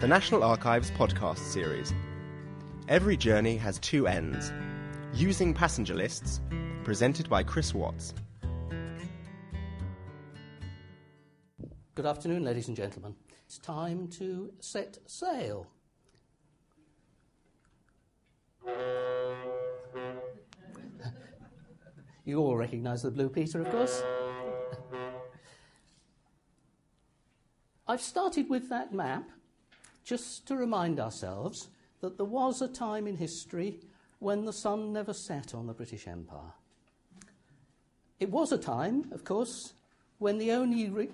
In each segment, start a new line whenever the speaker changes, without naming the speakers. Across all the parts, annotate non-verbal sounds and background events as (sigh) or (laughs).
the National Archives podcast series. Every journey has two ends. Using passenger lists, presented by Chris Watts.
Good afternoon, ladies and gentlemen. It's time to set sail. (laughs) you all recognise the Blue Peter, of course. (laughs) I've started with that map just to remind ourselves that there was a time in history when the sun never set on the British Empire. It was a time, of course, when the only, re-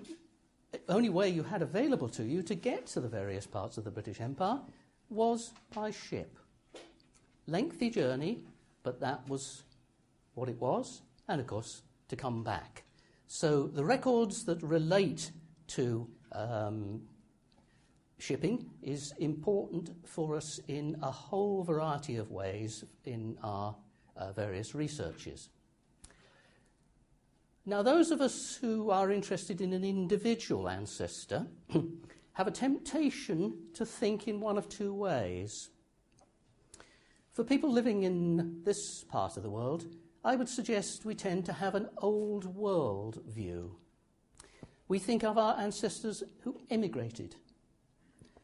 only way you had available to you to get to the various parts of the British Empire was by ship. Lengthy journey, but that was what it was, and of course, to come back. So the records that relate to um, shipping is important for us in a whole variety of ways in our uh, various researches. Now, those of us who are interested in an individual ancestor (clears throat) have a temptation to think in one of two ways. For people living in this part of the world, I would suggest we tend to have an old world view we think of our ancestors who emigrated.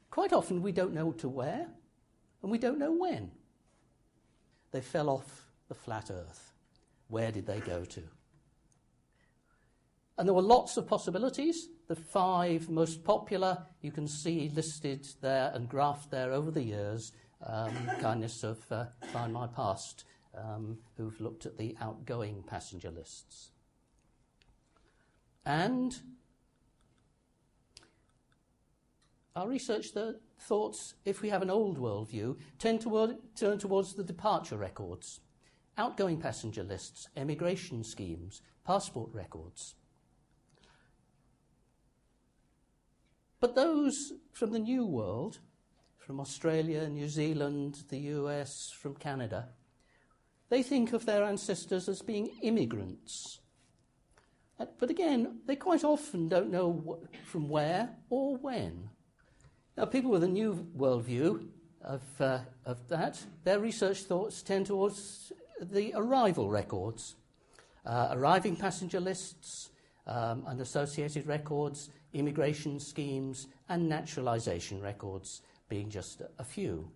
Quite often we don't know to where, and we don't know when. They fell off the flat earth. Where did they go to? And there were lots of possibilities. The five most popular you can see listed there and graphed there over the years. Um, (coughs) kindness of uh, Find My Past, um, who've looked at the outgoing passenger lists. And Our research the thoughts, if we have an old world view, tend to turn towards the departure records, outgoing passenger lists, emigration schemes, passport records. But those from the New World, from Australia, New Zealand, the US, from Canada, they think of their ancestors as being immigrants. Uh, but again, they quite often don't know from where or when. Now, people with a new worldview of, uh, of that, their research thoughts tend towards the arrival records, uh, arriving passenger lists um, and associated records, immigration schemes, and naturalisation records being just a few.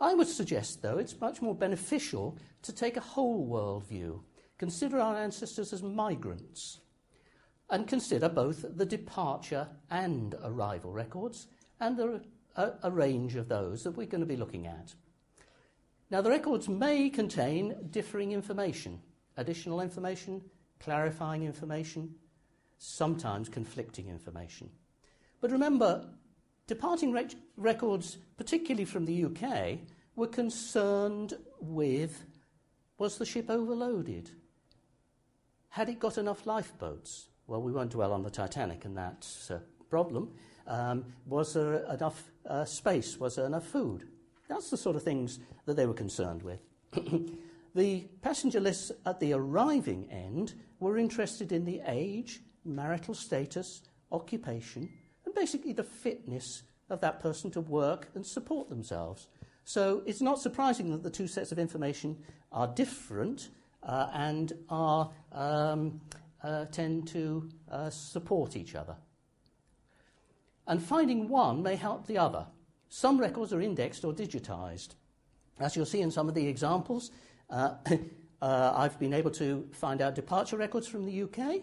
I would suggest, though, it's much more beneficial to take a whole world view, consider our ancestors as migrants, and consider both the departure and arrival records, and are a, a range of those that we're going to be looking at. Now, the records may contain differing information, additional information, clarifying information, sometimes conflicting information. But remember, departing rec- records, particularly from the UK, were concerned with was the ship overloaded? Had it got enough lifeboats? Well, we won't dwell on the Titanic and that uh, problem. Um, was there enough uh, space? Was there enough food? That's the sort of things that they were concerned with. (clears throat) the passenger lists at the arriving end were interested in the age, marital status, occupation, and basically the fitness of that person to work and support themselves. So it's not surprising that the two sets of information are different uh, and are, um, uh, tend to uh, support each other. And finding one may help the other. Some records are indexed or digitized. As you'll see in some of the examples, uh, (coughs) uh, I've been able to find out departure records from the UK,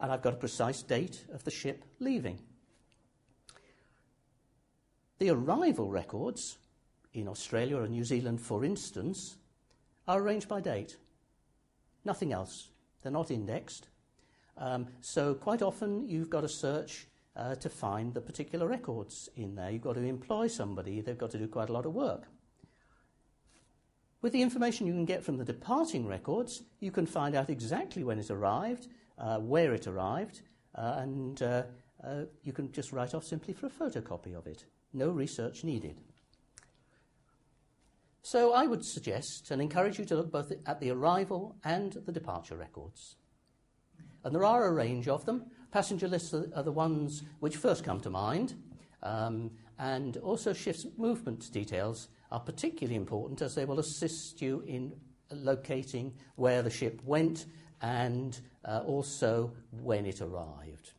and I've got a precise date of the ship leaving. The arrival records in Australia or New Zealand, for instance, are arranged by date. Nothing else. They're not indexed. Um, so quite often you've got to search uh, to find the particular records in there. You've got to employ somebody, they've got to do quite a lot of work. With the information you can get from the departing records, you can find out exactly when it arrived, uh, where it arrived, uh, and uh, uh, you can just write off simply for a photocopy of it. No research needed. So I would suggest and encourage you to look both at the arrival and the departure records. And there are a range of them. Passenger lists are, the ones which first come to mind. Um, and also ship's movement details are particularly important as they will assist you in locating where the ship went and uh, also when it arrived.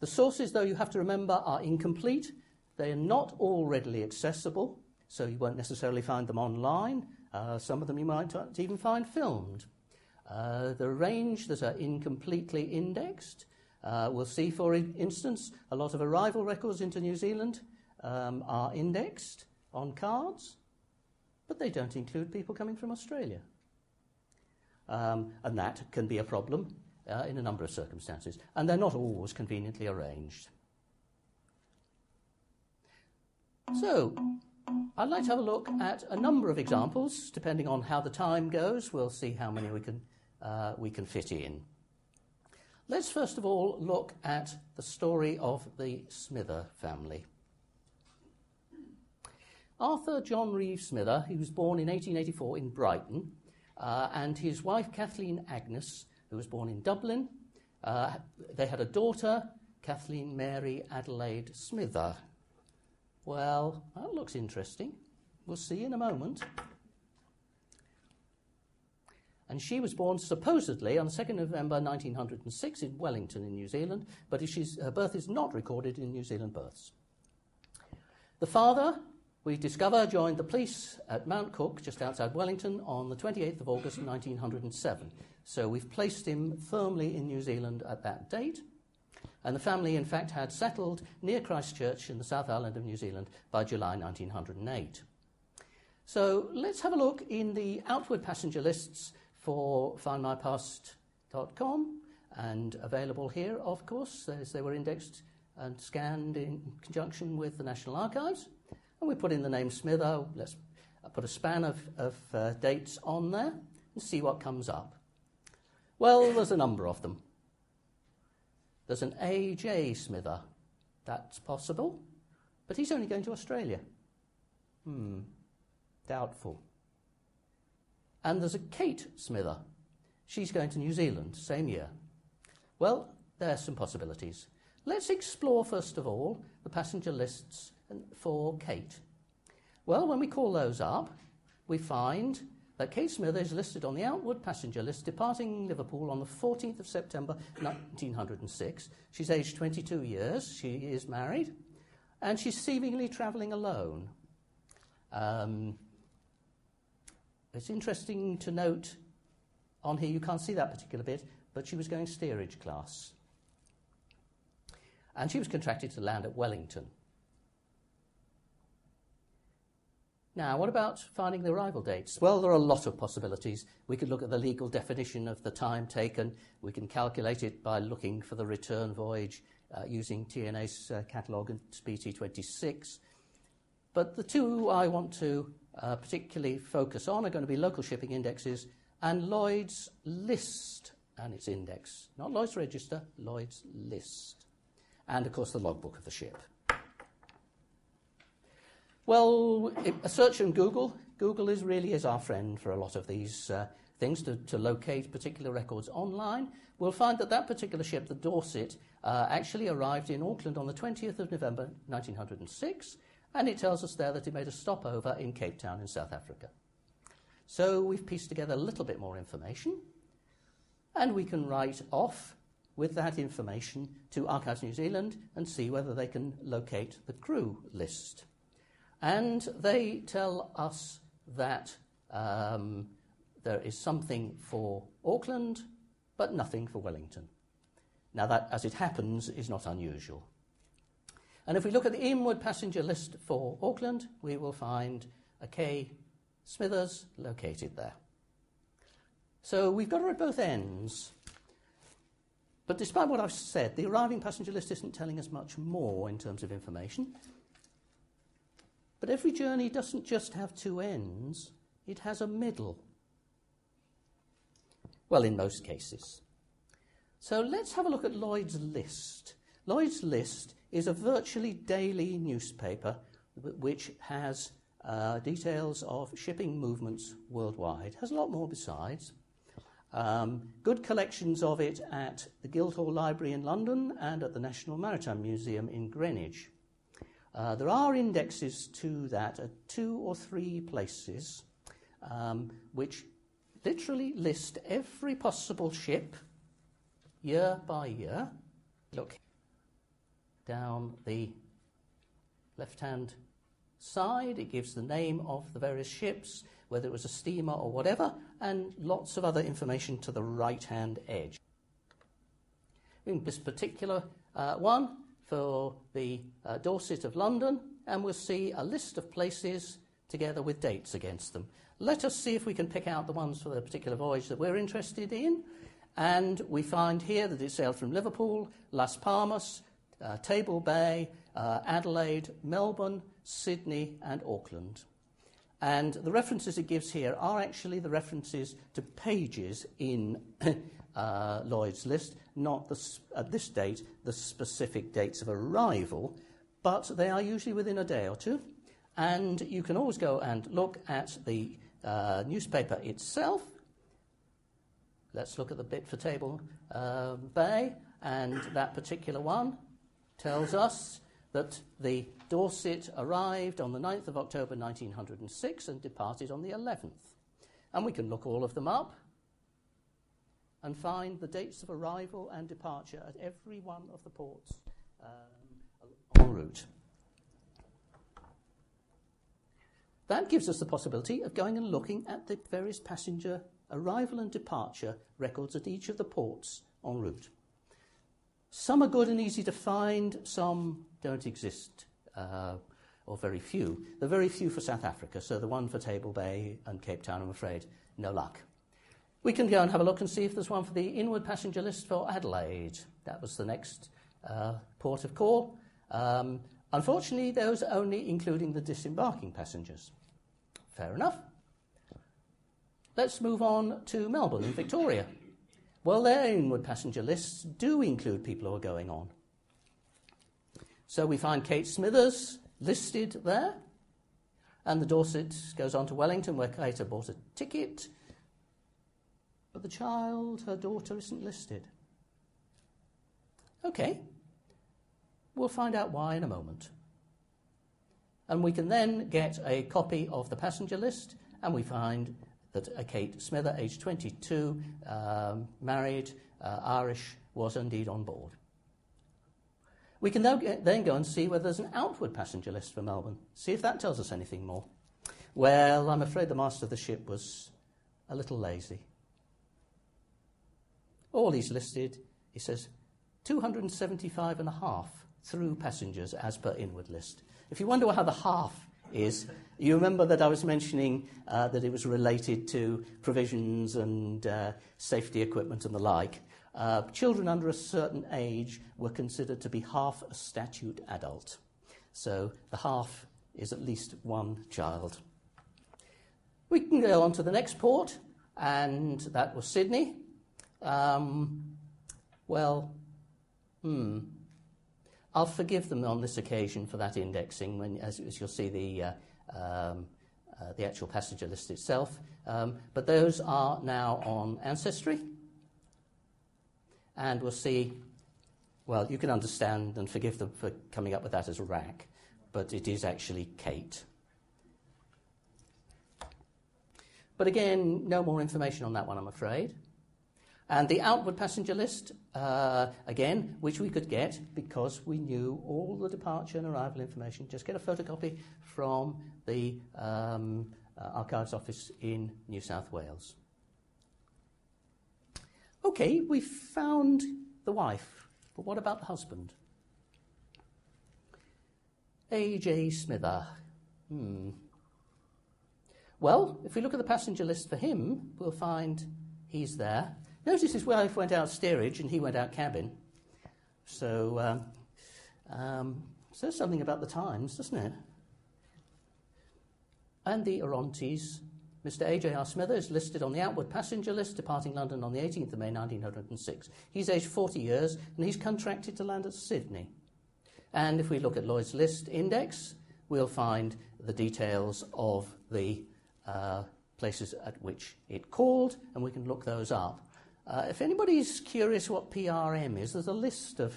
The sources, though, you have to remember, are incomplete. They are not all readily accessible, so you won't necessarily find them online. Uh, some of them you might even find filmed. Uh, the range that are incompletely indexed, uh, we'll see, for instance, a lot of arrival records into New Zealand um, are indexed on cards, but they don't include people coming from Australia. Um, and that can be a problem uh, in a number of circumstances, and they're not always conveniently arranged. So, I'd like to have a look at a number of examples. Depending on how the time goes, we'll see how many we can, uh, we can fit in. Let's first of all look at the story of the Smither family. Arthur John Reeves Smither, he was born in 1884 in Brighton, uh, and his wife Kathleen Agnes, who was born in Dublin. Uh, they had a daughter, Kathleen Mary Adelaide Smither. Well, that looks interesting. We'll see in a moment. And she was born supposedly on 2nd November 1906 in Wellington, in New Zealand, but her birth is not recorded in New Zealand births. The father, we discover, joined the police at Mount Cook, just outside Wellington, on the 28th of August 1907. So we've placed him firmly in New Zealand at that date. And the family, in fact, had settled near Christchurch in the South Island of New Zealand by July 1908. So let's have a look in the outward passenger lists for findmypast.com and available here, of course, as they were indexed and scanned in conjunction with the National Archives. And we put in the name Smither. Let's put a span of, of uh, dates on there and see what comes up. Well, there's a number of them. There's an A.J. Smither. That's possible. But he's only going to Australia. Hmm, doubtful. And there's a Kate Smither. She's going to New Zealand, same year. Well, there's some possibilities. Let's explore, first of all, the passenger lists for Kate. Well, when we call those up, we find that Kate Smither is listed on the outward passenger list departing Liverpool on the 14th of September 1906. She's aged 22 years, she is married, and she's seemingly travelling alone. Um, it's interesting to note on here, you can't see that particular bit, but she was going steerage class. And she was contracted to land at Wellington. Now, what about finding the arrival dates? Well, there are a lot of possibilities. We could look at the legal definition of the time taken. We can calculate it by looking for the return voyage uh, using TNA's uh, catalogue and BT 26. But the two I want to uh, particularly focus on are going to be local shipping indexes and Lloyd's list and its index. Not Lloyd's register, Lloyd's list. And of course, the logbook of the ship. Well, a search in Google, Google is really is our friend for a lot of these uh, things to, to, locate particular records online. We'll find that that particular ship, the Dorset, uh, actually arrived in Auckland on the 20th of November 1906, and it tells us there that it made a stopover in Cape Town in South Africa. So we've pieced together a little bit more information, and we can write off with that information to Archives New Zealand and see whether they can locate the crew list. And they tell us that um, there is something for Auckland, but nothing for Wellington. Now, that, as it happens, is not unusual. And if we look at the inward passenger list for Auckland, we will find a K Smithers located there. So we've got her at both ends. But despite what I've said, the arriving passenger list isn't telling us much more in terms of information. But every journey doesn't just have two ends, it has a middle. Well, in most cases. So let's have a look at Lloyd's List. Lloyd's List is a virtually daily newspaper which has uh, details of shipping movements worldwide. Has a lot more besides. Um, good collections of it at the Guildhall Library in London and at the National Maritime Museum in Greenwich. Uh, there are indexes to that at two or three places um, which literally list every possible ship year by year. Look down the left hand side, it gives the name of the various ships, whether it was a steamer or whatever, and lots of other information to the right hand edge. In this particular uh, one, for the uh, Dorset of London, and we'll see a list of places together with dates against them. Let us see if we can pick out the ones for the particular voyage that we're interested in. And we find here that it sailed from Liverpool, Las Palmas, uh, Table Bay, uh, Adelaide, Melbourne, Sydney, and Auckland. And the references it gives here are actually the references to pages in (clears throat) uh, Lloyd's list, not the, at this date the specific dates of arrival, but they are usually within a day or two. And you can always go and look at the uh, newspaper itself. Let's look at the bit for Table uh, Bay, and that particular one tells us that the Dorset arrived on the 9th of October 1906 and departed on the 11th. And we can look all of them up and find the dates of arrival and departure at every one of the ports um, en route. That gives us the possibility of going and looking at the various passenger arrival and departure records at each of the ports en route. Some are good and easy to find, some don't exist, uh, or very few. There are very few for South Africa, so the one for Table Bay and Cape Town, I'm afraid, no luck. We can go and have a look and see if there's one for the inward passenger list for Adelaide. That was the next uh, port of call. Um, unfortunately, those only including the disembarking passengers. Fair enough. Let's move on to Melbourne and Victoria. Well, their inward passenger lists do include people who are going on. So we find Kate Smithers listed there, and the Dorset goes on to Wellington, where Kate bought a ticket but the child, her daughter, isn't listed. Okay, we'll find out why in a moment. And we can then get a copy of the passenger list, and we find that a Kate Smither, aged 22, um, married, uh, Irish, was indeed on board. We can then go and see whether there's an outward passenger list for Melbourne, see if that tells us anything more. Well, I'm afraid the master of the ship was a little lazy. All he's listed, he says, 275 and a half through passengers as per inward list. If you wonder how the half is, you remember that I was mentioning uh, that it was related to provisions and uh, safety equipment and the like. Uh, children under a certain age were considered to be half a statute adult. So the half is at least one child. We can go on to the next port, and that was Sydney. Um, well, hmm. I'll forgive them on this occasion for that indexing, when, as, as you'll see the, uh, um, uh, the actual passenger list itself. Um, but those are now on Ancestry. And we'll see, well, you can understand and forgive them for coming up with that as rack, but it is actually Kate. But again, no more information on that one, I'm afraid. And the outward passenger list, uh, again, which we could get because we knew all the departure and arrival information. Just get a photocopy from the um, uh, Archives Office in New South Wales. Okay, we found the wife, but what about the husband? A.J. Smither. Hmm. Well, if we look at the passenger list for him, we'll find he's there. Notice his wife went out steerage and he went out cabin. So, um, um, says something about the times, doesn't it? And the Orontes, Mr. A.J.R. Smither is listed on the outward passenger list departing London on the 18th of May 1906. He's aged 40 years and he's contracted to land at Sydney. And if we look at Lloyd's List Index, we'll find the details of the uh, places at which it called, and we can look those up. Uh, if anybody's curious what PRM is, there's a list of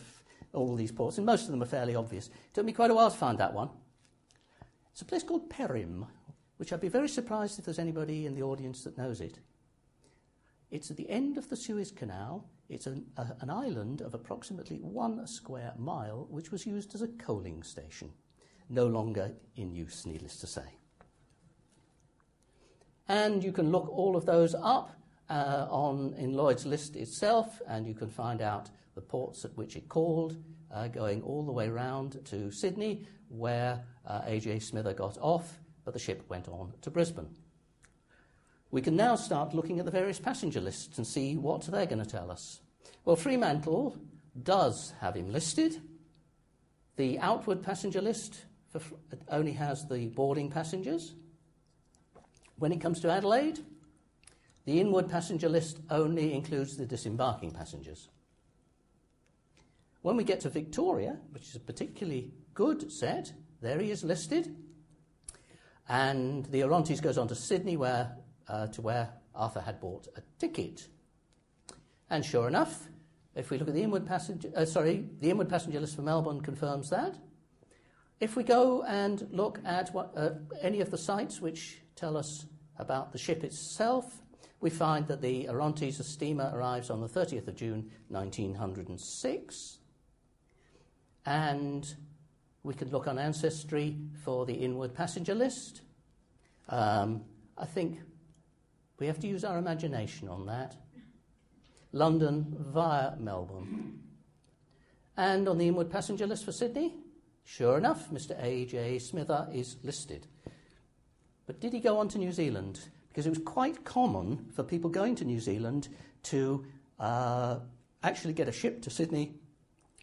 all these ports, and most of them are fairly obvious. It took me quite a while to find that one. It's a place called Perim, which I'd be very surprised if there's anybody in the audience that knows it. It's at the end of the Suez Canal. It's an, a, an island of approximately one square mile, which was used as a coaling station. No longer in use, needless to say. And you can look all of those up uh, on in Lloyd's list itself, and you can find out the ports at which it called, uh, going all the way round to Sydney, where uh, A.J. Smither got off, but the ship went on to Brisbane. We can now start looking at the various passenger lists and see what they're going to tell us. Well, Fremantle does have him listed. The outward passenger list for, only has the boarding passengers. When it comes to Adelaide, the inward passenger list only includes the disembarking passengers. When we get to Victoria, which is a particularly good set, there he is listed. And the Orontes goes on to Sydney, where, uh, to where Arthur had bought a ticket. And sure enough, if we look at the inward passenger, uh, sorry, the inward passenger list for Melbourne confirms that. If we go and look at what, uh, any of the sites which tell us about the ship itself, we find that the Orontes steamer arrives on the 30th of June 1906. And we can look on Ancestry for the inward passenger list. Um, I think we have to use our imagination on that. London via Melbourne. And on the inward passenger list for Sydney, sure enough, Mr. A.J. Smither is listed. But did he go on to New Zealand? Because it was quite common for people going to New Zealand to uh, actually get a ship to Sydney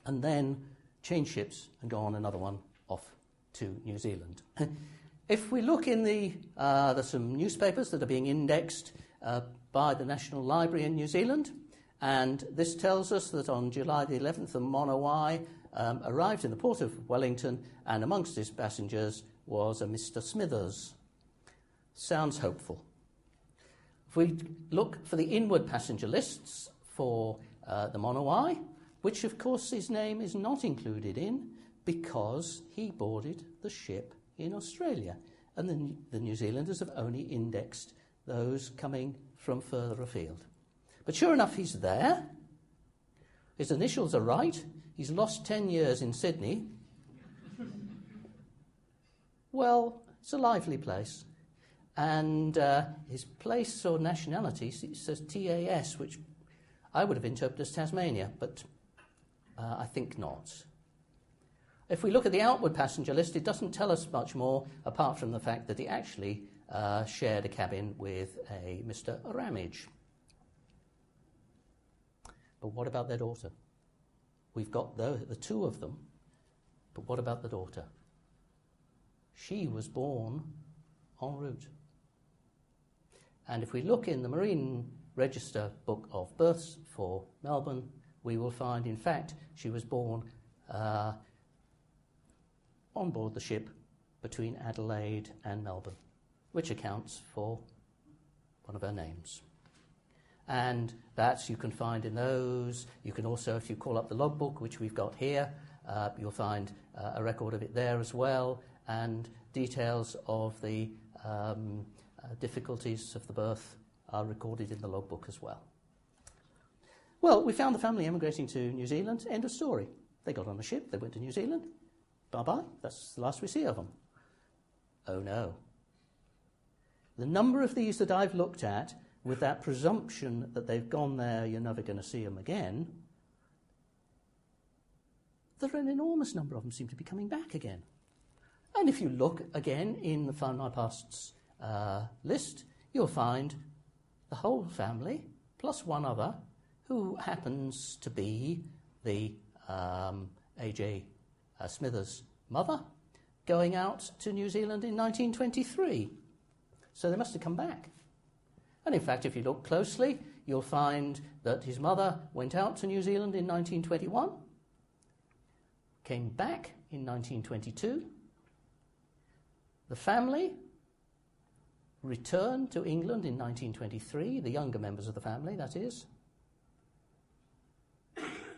and then change ships and go on another one off to New Zealand. (laughs) if we look in the, uh, there's some newspapers that are being indexed uh, by the National Library in New Zealand, and this tells us that on July the 11th, the Monowai um, arrived in the port of Wellington, and amongst his passengers was a Mr. Smithers. Sounds hopeful. If we look for the inward passenger lists for uh, the Monowai, which of course his name is not included in because he boarded the ship in Australia. And the, the New Zealanders have only indexed those coming from further afield. But sure enough, he's there. His initials are right. He's lost 10 years in Sydney. (laughs) well, it's a lively place. And uh, his place or nationality says TAS, which I would have interpreted as Tasmania, but uh, I think not. If we look at the outward passenger list, it doesn't tell us much more apart from the fact that he actually uh, shared a cabin with a Mr. Ramage. But what about their daughter? We've got the, the two of them, but what about the daughter? She was born en route. And if we look in the Marine Register Book of Births for Melbourne, we will find, in fact, she was born uh, on board the ship between Adelaide and Melbourne, which accounts for one of her names. And that you can find in those. You can also, if you call up the logbook, which we've got here, uh, you'll find uh, a record of it there as well, and details of the um, uh, difficulties of the birth are recorded in the logbook as well. Well, we found the family emigrating to New Zealand. End of story. They got on a ship, they went to New Zealand. Bye bye. That's the last we see of them. Oh no. The number of these that I've looked at with that presumption that they've gone there, you're never going to see them again, there are an enormous number of them seem to be coming back again. And if you look again in the Find My Past's uh, list, you'll find the whole family plus one other who happens to be the um, A.J. Uh, Smithers' mother, going out to New Zealand in 1923. So they must have come back. And in fact, if you look closely, you'll find that his mother went out to New Zealand in 1921, came back in 1922. The family return to England in 1923, the younger members of the family, that is.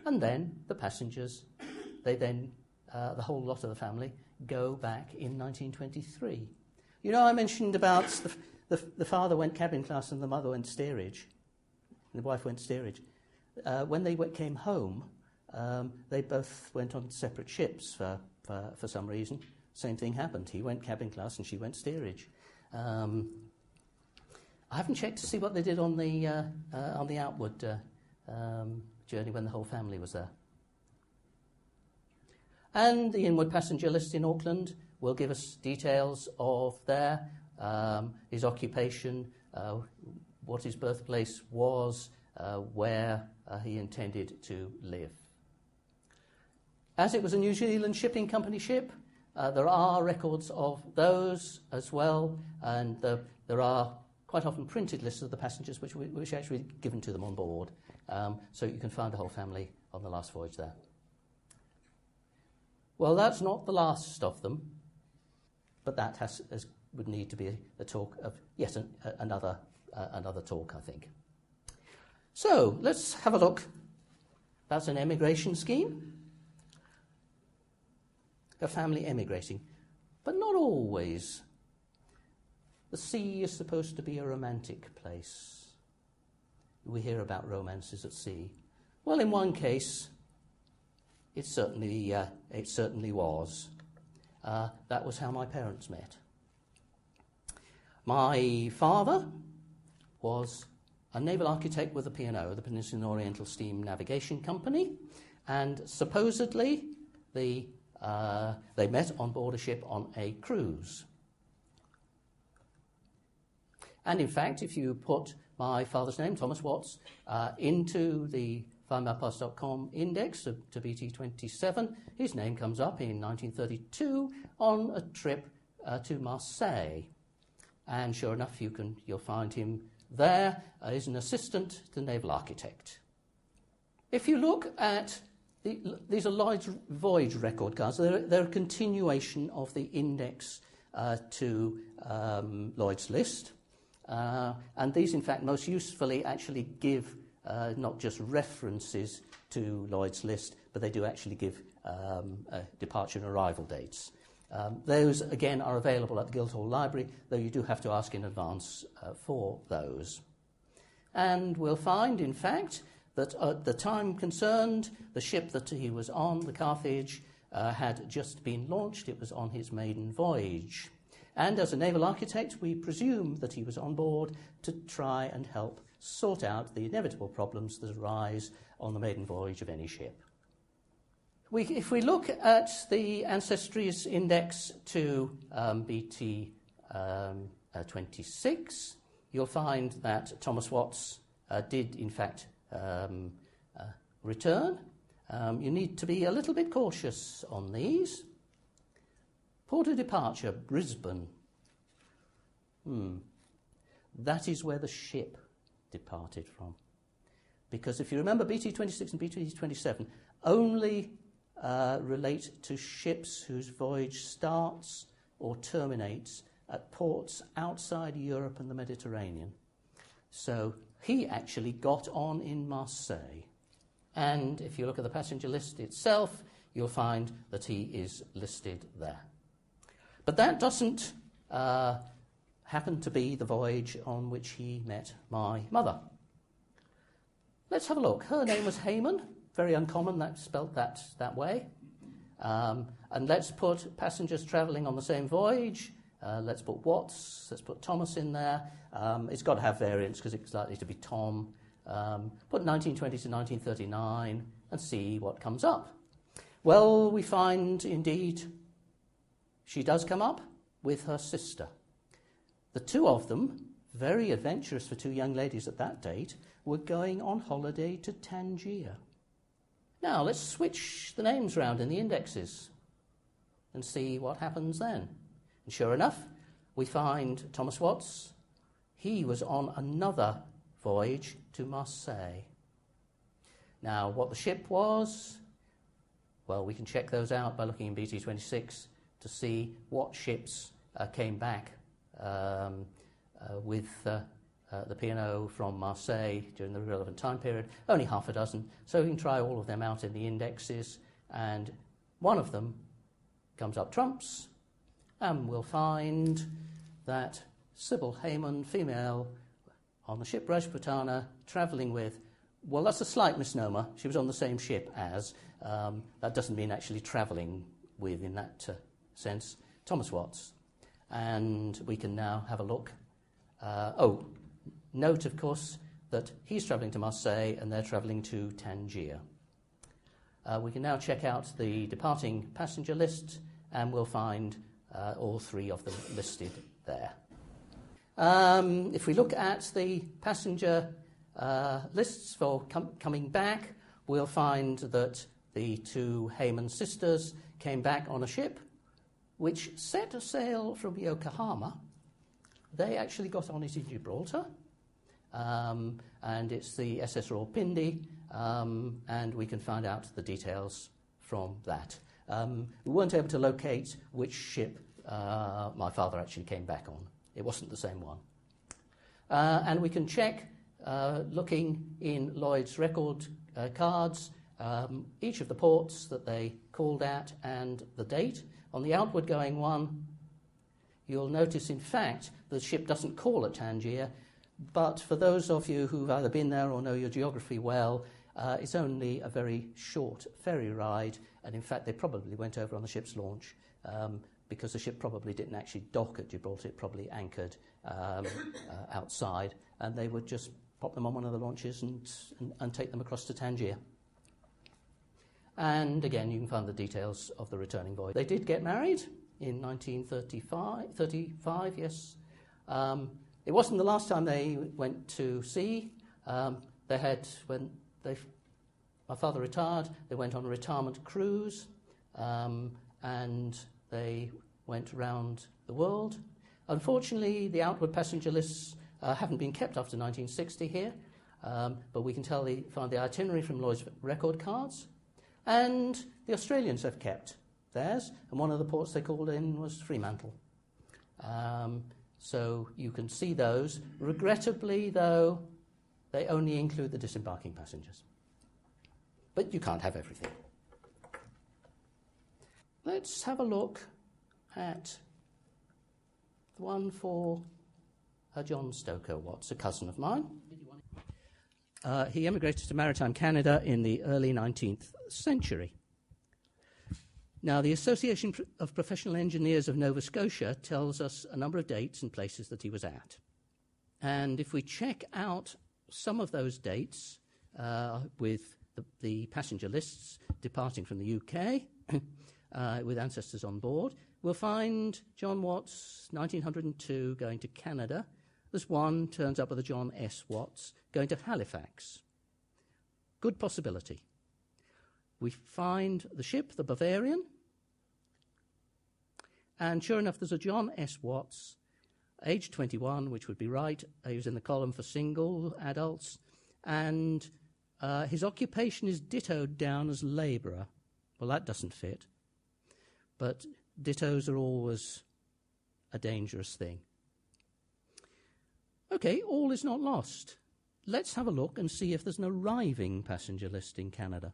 And then the passengers, they then, uh, the whole lot of the family, go back in 1923. You know, I mentioned about the, the, the father went cabin class and the mother went steerage. And the wife went steerage. Uh, when they went, came home, um, they both went on separate ships for, for, for some reason. Same thing happened. He went cabin class and she went steerage. Um, I haven't checked to see what they did on the, uh, uh, on the outward uh, um, journey when the whole family was there. And the inward passenger list in Auckland will give us details of there, um, his occupation, uh, what his birthplace was, uh, where uh, he intended to live. As it was a New Zealand Shipping Company ship, uh, there are records of those as well, and the, there are quite often printed lists of the passengers which, which are actually given to them on board. Um, so you can find the whole family on the last voyage there. Well, that's not the last of them, but that has, has would need to be a talk of yet an, another, uh, another talk, I think. So let's have a look. That's an emigration scheme. A family emigrating, but not always. The sea is supposed to be a romantic place we hear about romances at sea. Well, in one case, it certainly, uh, it certainly was. Uh, that was how my parents met. My father was a naval architect with the P&O, the Peninsula Oriental Steam Navigation Company, and supposedly the, uh, they met on board a ship on a cruise. And in fact, if you put my father's name, Thomas Watts, uh, into the findmypast.com index to, to BT27. His name comes up in 1932 on a trip uh, to Marseille. And sure enough, you can, you'll find him there uh, as an assistant to the naval architect. If you look at these are Lloyd's voyage record cards, they're, they're a continuation of the index uh, to um, Lloyd's list. Uh, and these, in fact, most usefully actually give uh, not just references to Lloyd's list, but they do actually give um, uh, departure and arrival dates. Um, those, again, are available at the Guildhall Library, though you do have to ask in advance uh, for those. And we'll find, in fact, that at the time concerned, the ship that he was on, the Carthage, uh, had just been launched. It was on his maiden voyage. And as a naval architect, we presume that he was on board to try and help sort out the inevitable problems that arise on the maiden voyage of any ship. We, if we look at the Ancestries Index to um, BT um, uh, 26, you'll find that Thomas Watts uh, did, in fact, um, uh, return. Um, you need to be a little bit cautious on these. Port of departure, Brisbane. Hmm. That is where the ship departed from. Because if you remember, BT 26 and BT 27 only uh, relate to ships whose voyage starts or terminates at ports outside Europe and the Mediterranean. So he actually got on in Marseille. And if you look at the passenger list itself, you'll find that he is listed there. But that doesn't uh, happen to be the voyage on which he met my mother. Let's have a look. Her name was Hayman. Very uncommon, that's spelt that, that way. Um, and let's put passengers travelling on the same voyage. Uh, let's put Watts. Let's put Thomas in there. Um, it's got to have variants because it's likely to be Tom. Um, put 1920 to 1939 and see what comes up. Well, we find indeed she does come up with her sister. The two of them, very adventurous for two young ladies at that date, were going on holiday to Tangier. Now, let's switch the names round in the indexes and see what happens then. And sure enough, we find Thomas Watts. He was on another voyage to Marseille. Now, what the ship was, well, we can check those out by looking in BT 26 to see what ships uh, came back um, uh, with uh, uh, the P&O from Marseille during the relevant time period, only half a dozen. So we can try all of them out in the indexes, and one of them comes up trumps, and we'll find that Sybil Hayman, female, on the ship Rajputana, travelling with, well, that's a slight misnomer. She was on the same ship as. Um, that doesn't mean actually travelling with in that uh, sense. Thomas Watts. And we can now have a look. Uh, oh, note, of course, that he's travelling to Marseille and they're travelling to Tangier. Uh, we can now check out the departing passenger list and we'll find uh, all three of them listed there. Um, if we look at the passenger uh, lists for com- coming back, we'll find that the two Hayman sisters came back on a ship which set sail from Yokohama. They actually got on it in Gibraltar, um, and it's the SS Rawalpindi, um, and we can find out the details from that. Um, we weren't able to locate which ship uh, my father actually came back on. It wasn't the same one. Uh, and we can check, uh, looking in Lloyd's record uh, cards, um, each of the ports that they called at and the date. On the outward going one, you'll notice, in fact, the ship doesn't call at Tangier, but for those of you who've either been there or know your geography well, uh, it's only a very short ferry ride, and in fact, they probably went over on the ship's launch. Um, because the ship probably didn't actually dock at Gibraltar, it probably anchored um, uh, outside, and they would just pop them on one of the launches and, and, and, take them across to Tangier. And again, you can find the details of the returning voyage. They did get married in 1935, 35, yes. Um, it wasn't the last time they went to sea. Um, they had, when they, my father retired, they went on a retirement cruise, um, and they went round the world. Unfortunately, the outward passenger lists uh, haven't been kept after 1960 here, um, but we can tell the, find the itinerary from Lloyd's record cards. And the Australians have kept theirs, and one of the ports they called in was Fremantle. Um, so you can see those. Regrettably, though, they only include the disembarking passengers. But you can't have everything. Let's have a look at the one for uh, John Stoker Watts, a cousin of mine. Uh, he emigrated to maritime Canada in the early 19th century. Now, the Association of Professional Engineers of Nova Scotia tells us a number of dates and places that he was at. And if we check out some of those dates uh, with the, the, passenger lists departing from the UK, uh, with ancestors on board. We'll find John Watts, 1902, going to Canada. There's one turns up with a John S. Watts going to Halifax. Good possibility. We find the ship, the Bavarian, and sure enough, there's a John S. Watts, age 21, which would be right. He was in the column for single adults, and uh, his occupation is dittoed down as labourer. Well, that doesn't fit. But dittos are always a dangerous thing. Okay, all is not lost. Let's have a look and see if there's an arriving passenger list in Canada.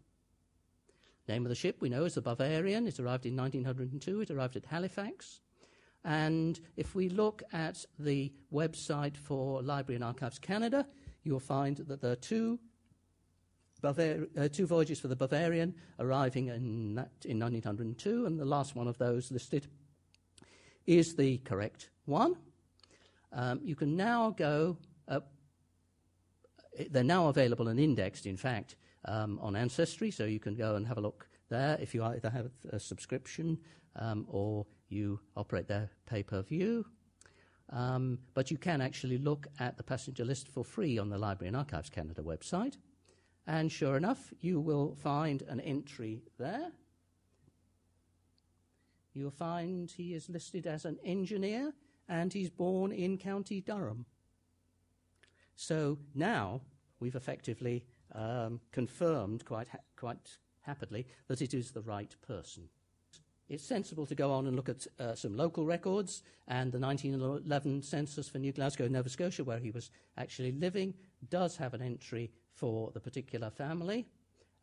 Name of the ship we know is the Bavarian. It arrived in 1902. It arrived at Halifax. And if we look at the website for Library and Archives Canada, you'll find that there are two Bavar- uh, two voyages for the Bavarian arriving in, that, in 1902, and the last one of those listed is the correct one. Um, you can now go, uh, they're now available and indexed, in fact, um, on Ancestry, so you can go and have a look there if you either have a subscription um, or you operate their pay per view. Um, but you can actually look at the passenger list for free on the Library and Archives Canada website. And sure enough, you will find an entry there. You'll find he is listed as an engineer and he's born in County Durham. So now we've effectively um, confirmed quite, ha- quite happily that it is the right person. it's sensible to go on and look at uh, some local records, and the 1911 census for New Glasgow, Nova Scotia, where he was actually living, does have an entry for the particular family.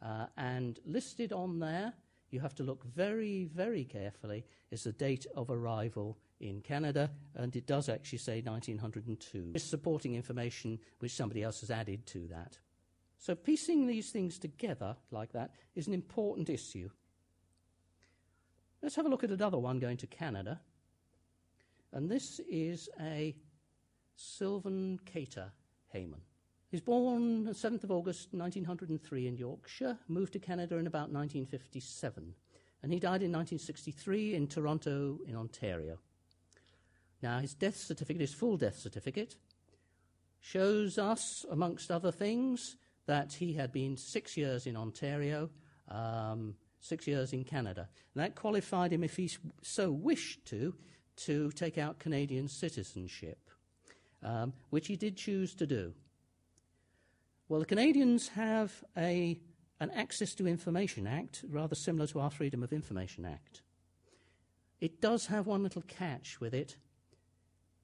Uh, and listed on there, you have to look very, very carefully, is the date of arrival in Canada, and it does actually say 1902. It's supporting information which somebody else has added to that. So piecing these things together like that is an important issue. Let's have a look at another one going to Canada. And this is a Sylvan Cater Hayman. He's born 7th of August 1903 in Yorkshire, moved to Canada in about 1957, and he died in 1963 in Toronto, in Ontario. Now, his death certificate, his full death certificate, shows us, amongst other things, that he had been six years in Ontario, um, six years in Canada. And that qualified him, if he so wished to, to take out Canadian citizenship, um, which he did choose to do. Well, the Canadians have a, an Access to Information Act, rather similar to our Freedom of Information Act. It does have one little catch with it.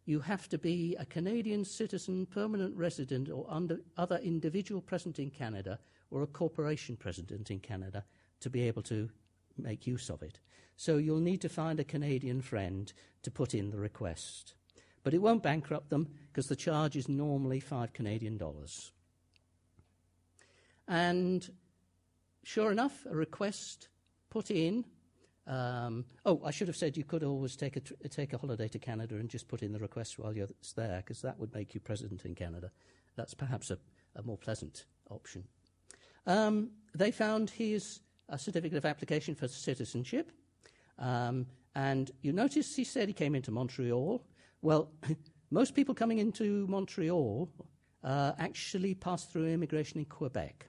You have to be a Canadian citizen, permanent resident, or under, other individual present in Canada, or a corporation present in Canada to be able to make use of it. So you'll need to find a Canadian friend to put in the request. But it won't bankrupt them because the charge is normally five Canadian dollars. And sure enough, a request put in. Um, oh, I should have said you could always take a, take a holiday to Canada and just put in the request while you're there, because that would make you president in Canada. That's perhaps a, a more pleasant option. Um, they found his uh, certificate of application for citizenship, um, and you notice he said he came into Montreal. Well, (laughs) most people coming into Montreal uh, actually pass through immigration in Quebec.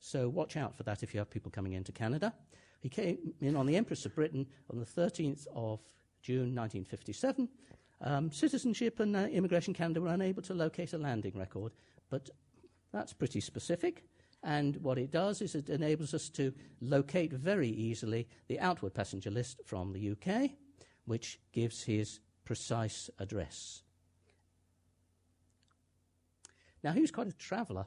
So watch out for that if you have people coming into Canada. He came in on the Empress of Britain on the 13th of June 1957. Um, citizenship and uh, Immigration Canada were unable to locate a landing record, but that's pretty specific. And what it does is it enables us to locate very easily the outward passenger list from the UK, which gives his precise address. Now, he was quite a traveller.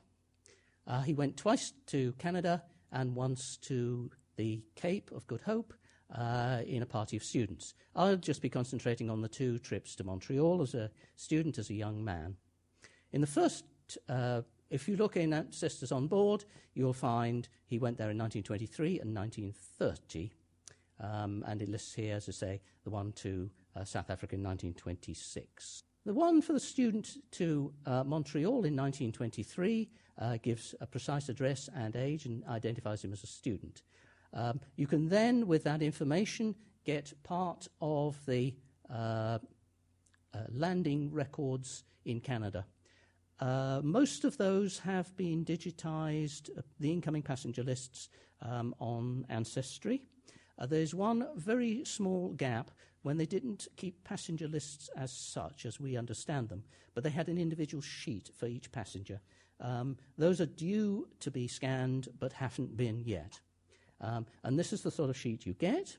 Uh, he went twice to Canada and once to the Cape of Good Hope uh, in a party of students. I'll just be concentrating on the two trips to Montreal as a student, as a young man. In the first, uh, if you look in Ancestors on Board, you'll find he went there in 1923 and 1930. Um, and it lists here, as I say, the one to uh, South Africa in 1926. The one for the student to uh, Montreal in 1923 uh, gives a precise address and age and identifies him as a student. Um, you can then, with that information, get part of the uh, uh landing records in Canada. Uh, most of those have been digitized, uh, the incoming passenger lists um, on Ancestry. there's one very small gap when they didn't keep passenger lists as such, as we understand them, but they had an individual sheet for each passenger. Um, those are due to be scanned, but haven't been yet. Um, and this is the sort of sheet you get.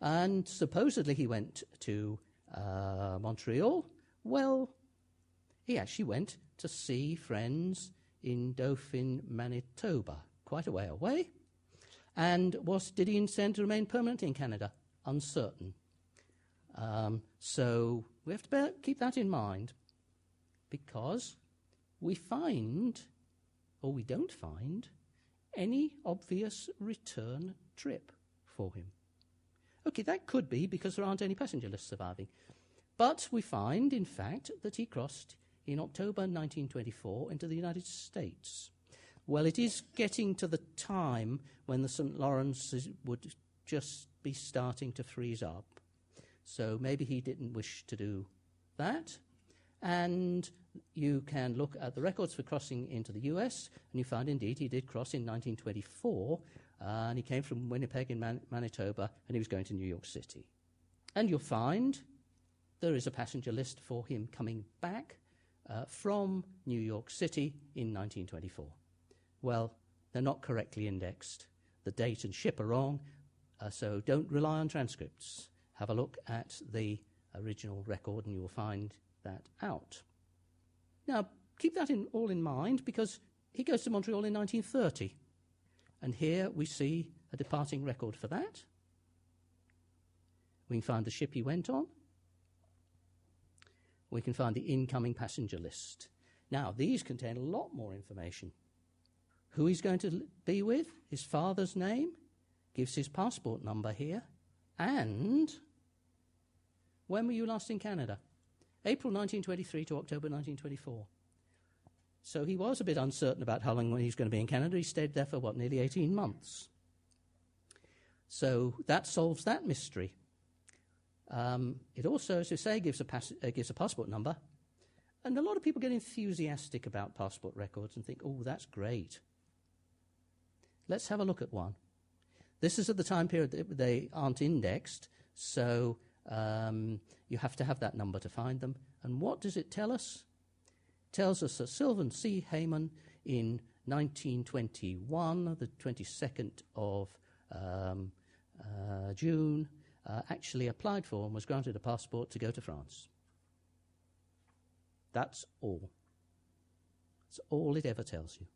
And supposedly he went to uh, Montreal. Well, he actually went to see friends in Dauphin, Manitoba, quite a way away. And was did he intend to remain permanent in Canada? Uncertain. Um, so we have to bear, keep that in mind because we find, or we don't find, any obvious return trip for him. Okay, that could be because there aren't any passenger lists surviving. But we find, in fact, that he crossed in October 1924 into the United States. Well, it is getting to the time when the St. Lawrence would just be starting to freeze up. So maybe he didn't wish to do that. And you can look at the records for crossing into the US, and you find indeed he did cross in 1924, uh, and he came from Winnipeg in Man- Manitoba, and he was going to New York City. And you'll find there is a passenger list for him coming back uh, from New York City in 1924. Well, they're not correctly indexed. The date and ship are wrong, Uh, so don't rely on transcripts. Have a look at the original record and you will find that out. Now, keep that in, all in mind because he goes to Montreal in 1930. And here we see a departing record for that. We can find the ship he went on. We can find the incoming passenger list. Now, these contain a lot more information. Who he's going to be with, his father's name, gives his passport number here, and when were you last in Canada? April 1923 to October 1924. So he was a bit uncertain about how long he was going to be in Canada. He stayed there for what, nearly 18 months. So that solves that mystery. Um, it also, as I say, gives a, pass- uh, gives a passport number. And a lot of people get enthusiastic about passport records and think, oh, that's great. Let's have a look at one. This is at the time period that they aren't indexed, so um, you have to have that number to find them. And what does it tell us? It tells us that Sylvan C. Hayman in 1921, the 22nd of um, uh, June, uh, actually applied for and was granted a passport to go to France. That's all. That's all it ever tells you.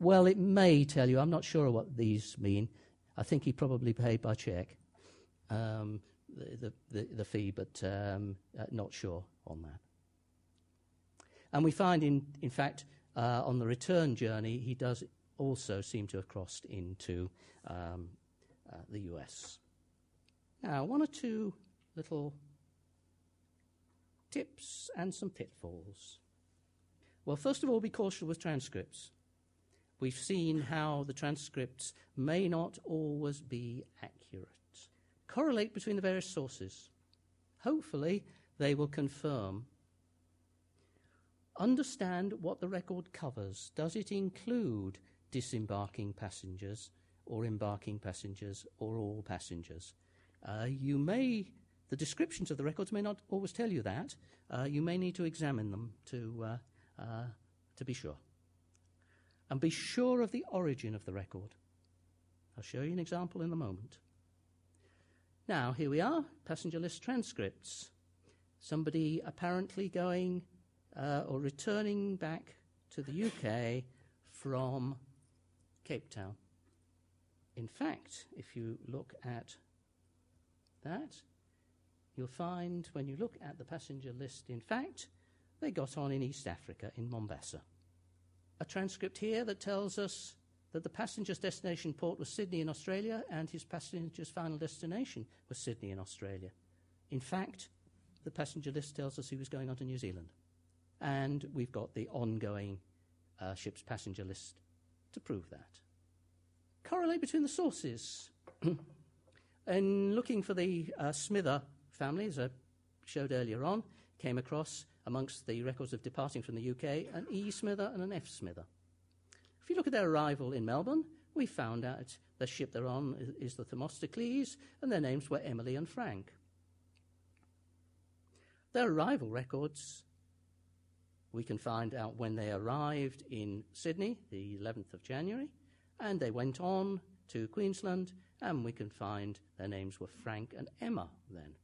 Well, it may tell you, I'm not sure what these mean. I think he probably paid by check. Um, the, the, the fee, but um, uh, not sure on that. And we find, in, in fact, uh, on the return journey, he does also seem to have crossed into um, uh, the US. Now, one or two little tips and some pitfalls. Well, first of all, be cautious with transcripts. We've seen how the transcripts may not always be accurate correlate between the various sources. Hopefully, they will confirm. Understand what the record covers. Does it include disembarking passengers, or embarking passengers, or all passengers? Uh, you may, the descriptions of the records may not always tell you that. Uh, you may need to examine them to, uh, uh to be sure. And be sure of the origin of the record. I'll show you an example in a moment. Now, here we are, passenger list transcripts. Somebody apparently going uh, or returning back to the UK from Cape Town. In fact, if you look at that, you'll find when you look at the passenger list, in fact, they got on in East Africa, in Mombasa. A transcript here that tells us that the passenger's destination port was Sydney in Australia and his passenger's final destination was Sydney in Australia. In fact, the passenger list tells us he was going on to New Zealand. And we've got the ongoing uh, ship's passenger list to prove that. Correlate between the sources. (clears throat) in looking for the uh, Smither family, as I showed earlier on, came across amongst the records of departing from the UK an E. Smither and an F. Smither. If you look at their arrival in Melbourne, we found out the ship they're on is the Themistocles, and their names were Emily and Frank. Their arrival records, we can find out when they arrived in Sydney, the 11th of January, and they went on to Queensland, and we can find their names were Frank and Emma then.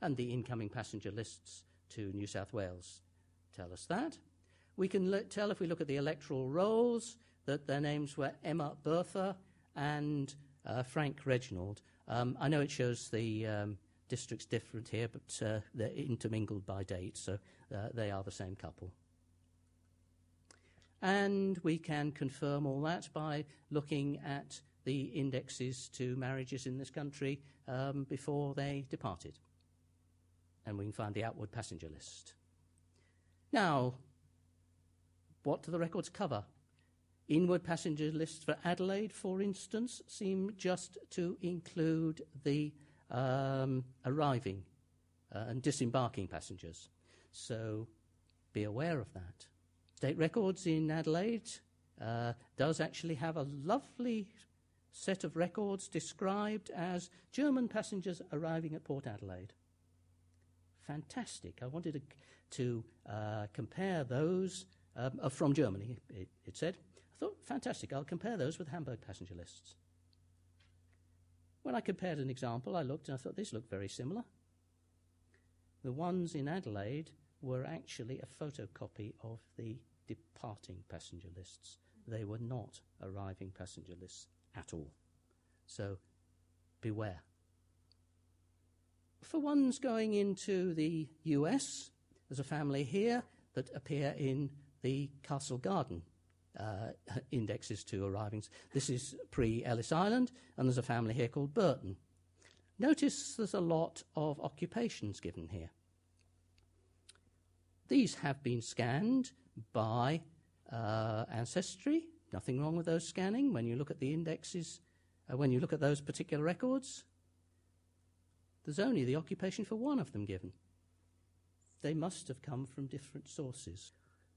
And the incoming passenger lists to New South Wales tell us that. We can le- tell if we look at the electoral rolls that their names were Emma Bertha and uh, Frank Reginald. Um, I know it shows the um, districts different here, but uh, they're intermingled by date, so uh, they are the same couple. And we can confirm all that by looking at the indexes to marriages in this country um, before they departed. And we can find the outward passenger list. Now, what do the records cover? Inward passenger lists for Adelaide, for instance, seem just to include the um, arriving uh, and disembarking passengers. So be aware of that. State Records in Adelaide uh, does actually have a lovely set of records described as German passengers arriving at Port Adelaide. Fantastic. I wanted to, to uh, compare those um, uh, from Germany, it, it said. I thought, fantastic, I'll compare those with Hamburg passenger lists. when I compared an example, I looked and I thought, these look very similar. The ones in Adelaide were actually a photocopy of the departing passenger lists. They were not arriving passenger lists at all. So beware. For ones going into the US, there's a family here that appear in the Castle Garden uh, indexes to arrivings. This is pre Ellis Island, and there's a family here called Burton. Notice there's a lot of occupations given here. These have been scanned by uh, Ancestry. Nothing wrong with those scanning when you look at the indexes, uh, when you look at those particular records. There's only the occupation for one of them given. They must have come from different sources.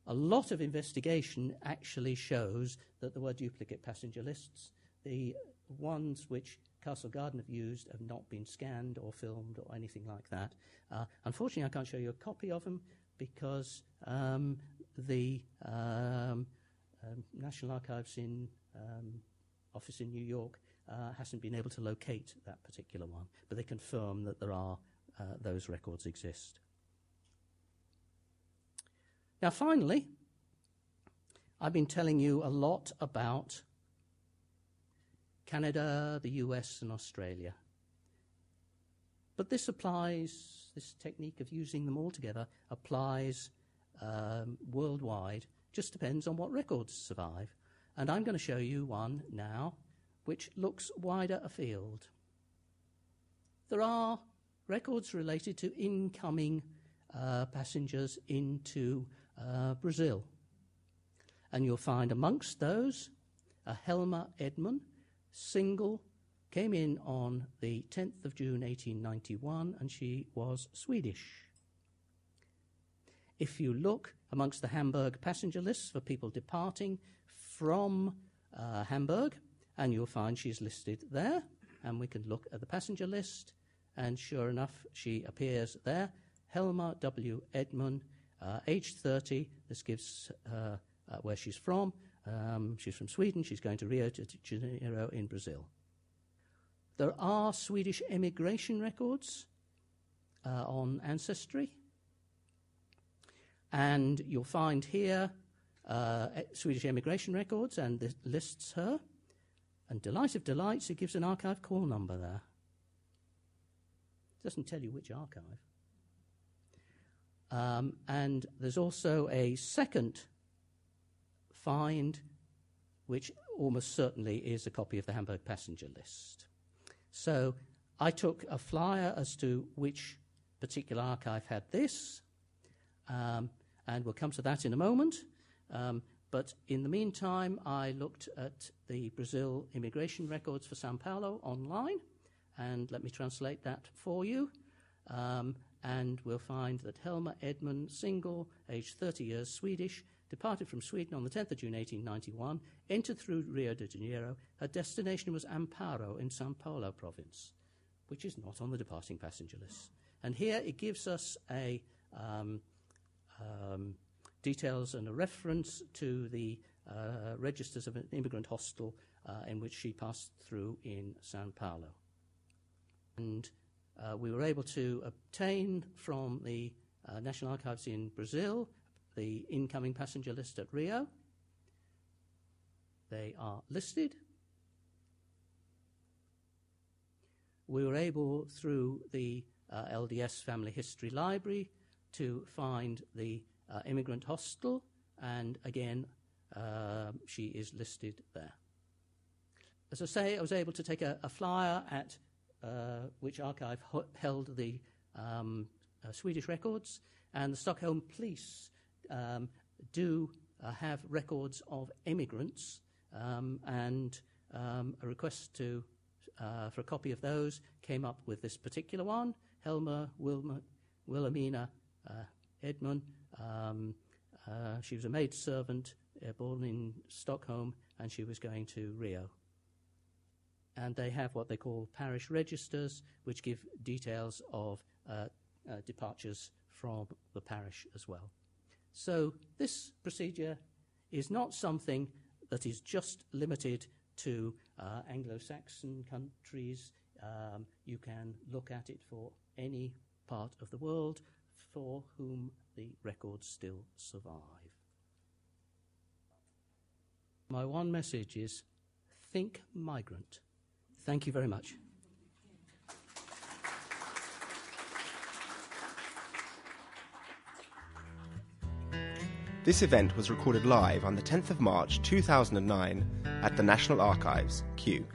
A lot of investigation actually shows that there were duplicate passenger lists. The ones which Castle Garden have used have not been scanned or filmed or anything like that. Uh, unfortunately, I can't show you a copy of them because um, the um, um, National Archives in um, office in New York uh, hasn't been able to locate that particular one, but they confirm that there are uh, those records exist. Now, finally, I've been telling you a lot about Canada, the US, and Australia. But this applies, this technique of using them all together applies um, worldwide, just depends on what records survive. And I'm going to show you one now which looks wider afield. There are records related to incoming uh, passengers into uh, Brazil. And you'll find amongst those a Helma Edman, single, came in on the 10th of June 1891, and she was Swedish. If you look amongst the Hamburg passenger lists for people departing from uh, Hamburg, and you'll find she's listed there. And we can look at the passenger list, and sure enough, she appears there. Helma W. Edman, uh, age 30. This gives uh, where she's from. Um, she's from Sweden. She's going to Rio de Janeiro in Brazil. There are Swedish emigration records uh, on Ancestry. And you'll find here uh, Swedish emigration records, and this lists her. And Delight of Delights, it gives an archive call number there. It doesn't tell you which archive. Um, and there's also a second find, which almost certainly is a copy of the Hamburg passenger list. So I took a flyer as to which particular archive had this, um, and we'll come to that in a moment. Um, but in the meantime, I looked at the Brazil immigration records for Sao Paulo online, and let me translate that for you. Um, and we'll find that Helma Edman, single, aged 30 years, Swedish, departed from Sweden on the 10th of June 1891, entered through Rio de Janeiro. Her destination was Amparo in Sao Paulo province, which is not on the departing passenger list. And here it gives us a um, um, details and a reference to the uh, registers of an immigrant hostel uh, in which she passed through in Sao Paulo. And uh, we were able to obtain from the uh, National Archives in Brazil the incoming passenger list at Rio. They are listed. We were able, through the uh, LDS Family History Library, to find the uh, immigrant hostel, and again, uh, she is listed there. As I say, I was able to take a, a flyer at uh, which archive held the um, uh, Swedish records, and the Stockholm police um, do uh, have records of immigrants, um, and um, a request to uh, for a copy of those came up with this particular one, Helma Wilma, Wilhelmina Edman, um, uh, she was a maid servant uh, born in Stockholm, and she was going to Rio. And they have what they call parish registers, which give details of uh, uh departures from the parish as well. So this procedure is not something that is just limited to uh, Anglo-Saxon countries. Um, you can look at it for any part of the world for whom the records still survive. My one message is think migrant. Thank you very much.
This event was recorded live on the 10th of March 2009 at the National Archives, Kew.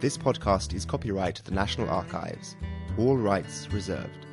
This podcast is copyright the National Archives. All rights reserved.